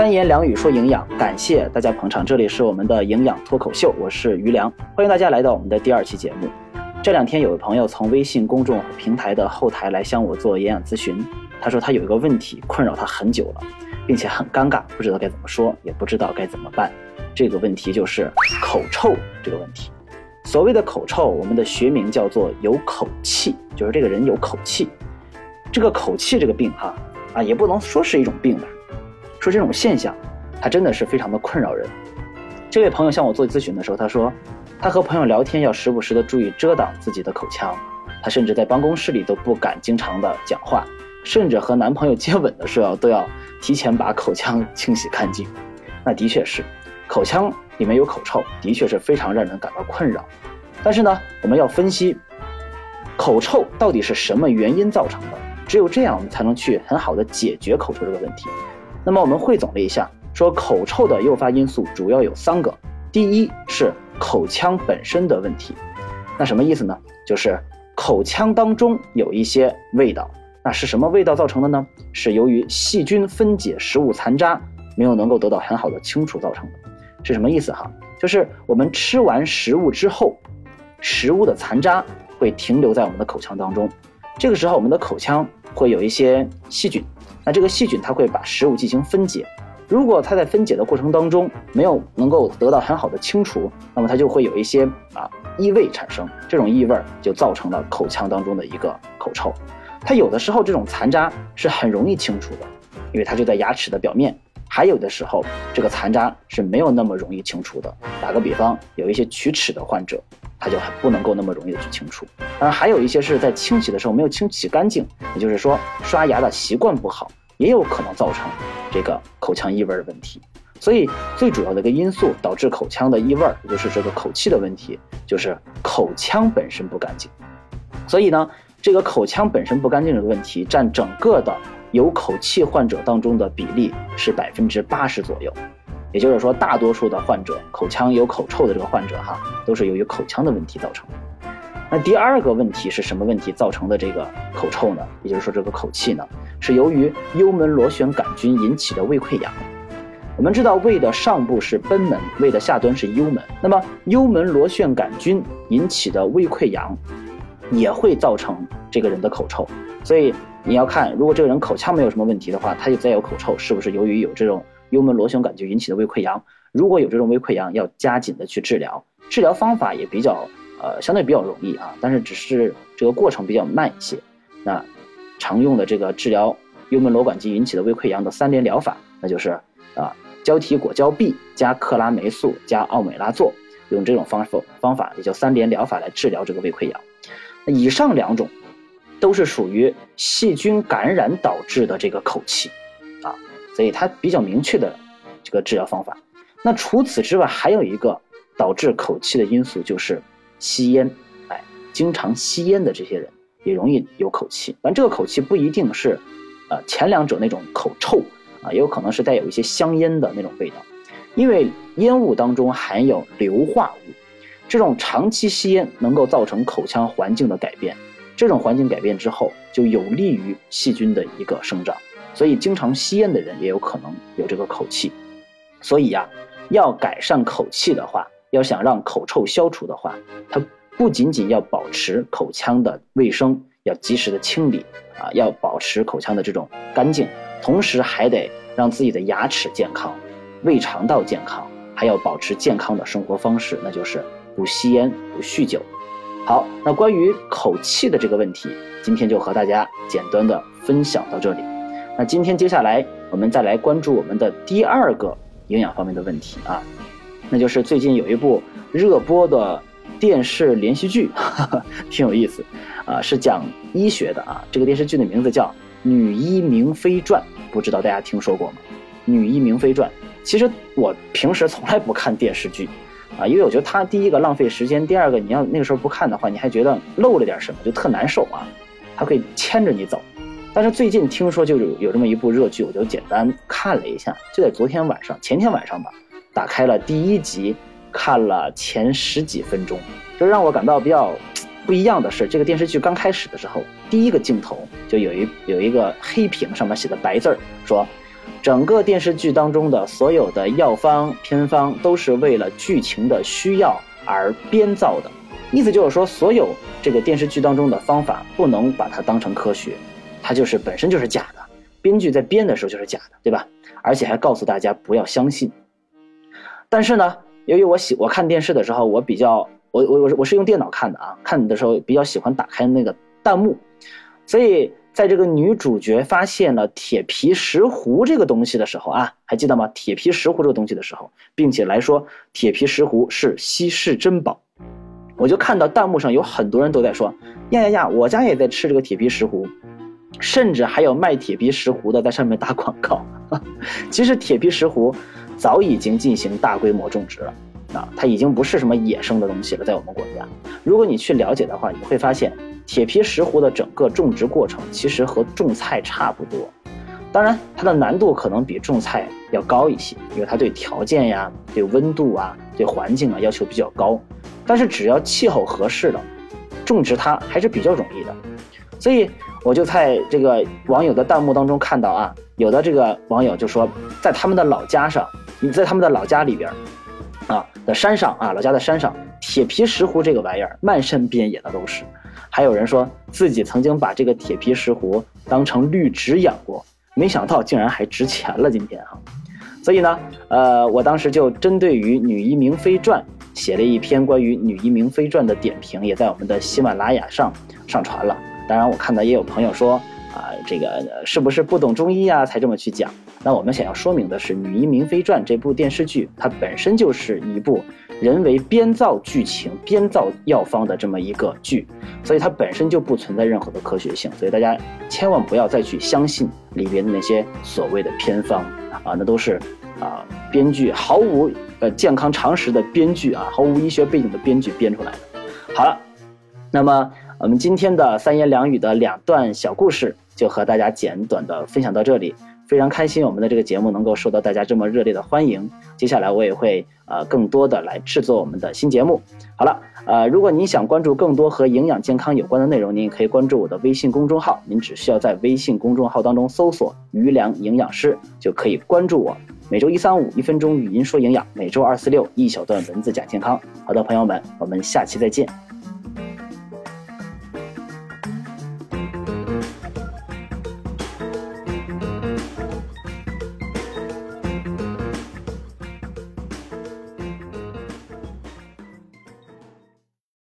三言两语说营养，感谢大家捧场。这里是我们的营养脱口秀，我是于良，欢迎大家来到我们的第二期节目。这两天有位朋友从微信公众平台的后台来向我做营养咨询，他说他有一个问题困扰他很久了，并且很尴尬，不知道该怎么说，也不知道该怎么办。这个问题就是口臭这个问题。所谓的口臭，我们的学名叫做有口气，就是这个人有口气。这个口气这个病哈啊，也不能说是一种病吧。说这种现象，它真的是非常的困扰人。这位朋友向我做咨询的时候，他说，他和朋友聊天要时不时的注意遮挡自己的口腔，他甚至在办公室里都不敢经常的讲话，甚至和男朋友接吻的时候都要提前把口腔清洗干净。那的确是，口腔里面有口臭，的确是非常让人感到困扰。但是呢，我们要分析，口臭到底是什么原因造成的？只有这样，我们才能去很好的解决口臭这个问题。那么我们汇总了一下，说口臭的诱发因素主要有三个。第一是口腔本身的问题，那什么意思呢？就是口腔当中有一些味道，那是什么味道造成的呢？是由于细菌分解食物残渣没有能够得到很好的清除造成的。是什么意思哈？就是我们吃完食物之后，食物的残渣会停留在我们的口腔当中，这个时候我们的口腔会有一些细菌。那这个细菌它会把食物进行分解，如果它在分解的过程当中没有能够得到很好的清除，那么它就会有一些啊异味产生，这种异味就造成了口腔当中的一个口臭。它有的时候这种残渣是很容易清除的，因为它就在牙齿的表面；还有的时候这个残渣是没有那么容易清除的。打个比方，有一些龋齿的患者。它就很不能够那么容易的去清除，当然还有一些是在清洗的时候没有清洗干净，也就是说刷牙的习惯不好，也有可能造成这个口腔异味的问题。所以最主要的一个因素导致口腔的异味，也就是这个口气的问题，就是口腔本身不干净。所以呢，这个口腔本身不干净的问题占整个的有口气患者当中的比例是百分之八十左右。也就是说，大多数的患者口腔有口臭的这个患者哈，都是由于口腔的问题造成的。那第二个问题是什么问题造成的这个口臭呢？也就是说，这个口气呢，是由于幽门螺旋杆菌引起的胃溃疡。我们知道，胃的上部是贲门，胃的下端是幽门。那么，幽门螺旋杆菌引起的胃溃疡，也会造成这个人的口臭。所以你要看，如果这个人口腔没有什么问题的话，他就再有口臭，是不是由于有这种？幽门螺旋杆菌引起的胃溃疡，如果有这种胃溃疡，要加紧的去治疗。治疗方法也比较，呃，相对比较容易啊，但是只是这个过程比较慢一些。那常用的这个治疗幽门螺杆菌引起的胃溃疡的三联疗法，那就是啊，胶体果胶吡加克拉霉素加奥美拉唑，用这种方法方法也叫三联疗法来治疗这个胃溃疡。那以上两种都是属于细菌感染导致的这个口气。啊所以它比较明确的这个治疗方法。那除此之外，还有一个导致口气的因素就是吸烟。哎，经常吸烟的这些人也容易有口气。但这个口气不一定是，呃，前两者那种口臭啊，也有可能是带有一些香烟的那种味道。因为烟雾当中含有硫化物，这种长期吸烟能够造成口腔环境的改变。这种环境改变之后，就有利于细菌的一个生长。所以，经常吸烟的人也有可能有这个口气。所以呀，要改善口气的话，要想让口臭消除的话，它不仅仅要保持口腔的卫生，要及时的清理啊，要保持口腔的这种干净，同时还得让自己的牙齿健康、胃肠道健康，还要保持健康的生活方式，那就是不吸烟、不酗酒。好，那关于口气的这个问题，今天就和大家简单的分享到这里。那今天接下来我们再来关注我们的第二个营养方面的问题啊，那就是最近有一部热播的电视连续剧，挺有意思啊，是讲医学的啊。这个电视剧的名字叫《女医明妃传》，不知道大家听说过吗？《女医明妃传》其实我平时从来不看电视剧啊，因为我觉得它第一个浪费时间，第二个你要那个时候不看的话，你还觉得漏了点什么，就特难受啊。它可以牵着你走。但是最近听说就有有这么一部热剧，我就简单看了一下，就在昨天晚上、前天晚上吧，打开了第一集，看了前十几分钟，就让我感到比较不一样的是，这个电视剧刚开始的时候，第一个镜头就有一有一个黑屏，上面写的白字儿，说整个电视剧当中的所有的药方偏方都是为了剧情的需要而编造的，意思就是说，所有这个电视剧当中的方法不能把它当成科学，它就是本身就是假的，编剧在编的时候就是假的，对吧？而且还告诉大家不要相信。但是呢，由于我喜我看电视的时候，我比较我我我是我是用电脑看的啊，看的时候比较喜欢打开那个弹幕，所以。在这个女主角发现了铁皮石斛这个东西的时候啊，还记得吗？铁皮石斛这个东西的时候，并且来说铁皮石斛是稀世珍宝，我就看到弹幕上有很多人都在说呀呀呀，我家也在吃这个铁皮石斛，甚至还有卖铁皮石斛的在上面打广告。其实铁皮石斛早已经进行大规模种植了啊，它已经不是什么野生的东西了，在我们国家，如果你去了解的话，你会发现。铁皮石斛的整个种植过程其实和种菜差不多，当然它的难度可能比种菜要高一些，因为它对条件呀、对温度啊、对环境啊要求比较高。但是只要气候合适了，种植它还是比较容易的。所以我就在这个网友的弹幕当中看到啊，有的这个网友就说，在他们的老家上，你在他们的老家里边，啊的山上啊，老家的山上，铁皮石斛这个玩意儿漫山遍野的都是。还有人说自己曾经把这个铁皮石斛当成绿植养过，没想到竟然还值钱了。今天哈，所以呢，呃，我当时就针对于《女医明妃传》写了一篇关于《女医明妃传》的点评，也在我们的喜马拉雅上上传了。当然，我看到也有朋友说啊，这个是不是不懂中医啊才这么去讲？那我们想要说明的是，《女医明妃传》这部电视剧，它本身就是一部。人为编造剧情、编造药方的这么一个剧，所以它本身就不存在任何的科学性，所以大家千万不要再去相信里边的那些所谓的偏方啊，那都是啊编剧毫无呃健康常识的编剧啊，毫无医学背景的编剧编出来的。好了，那么我们今天的三言两语的两段小故事就和大家简短的分享到这里。非常开心，我们的这个节目能够受到大家这么热烈的欢迎。接下来我也会呃更多的来制作我们的新节目。好了，呃，如果您想关注更多和营养健康有关的内容，您也可以关注我的微信公众号。您只需要在微信公众号当中搜索“余粮营养师”就可以关注我。每周一、三、五一分钟语音说营养，每周二、四、六一小段文字讲健康。好的，朋友们，我们下期再见。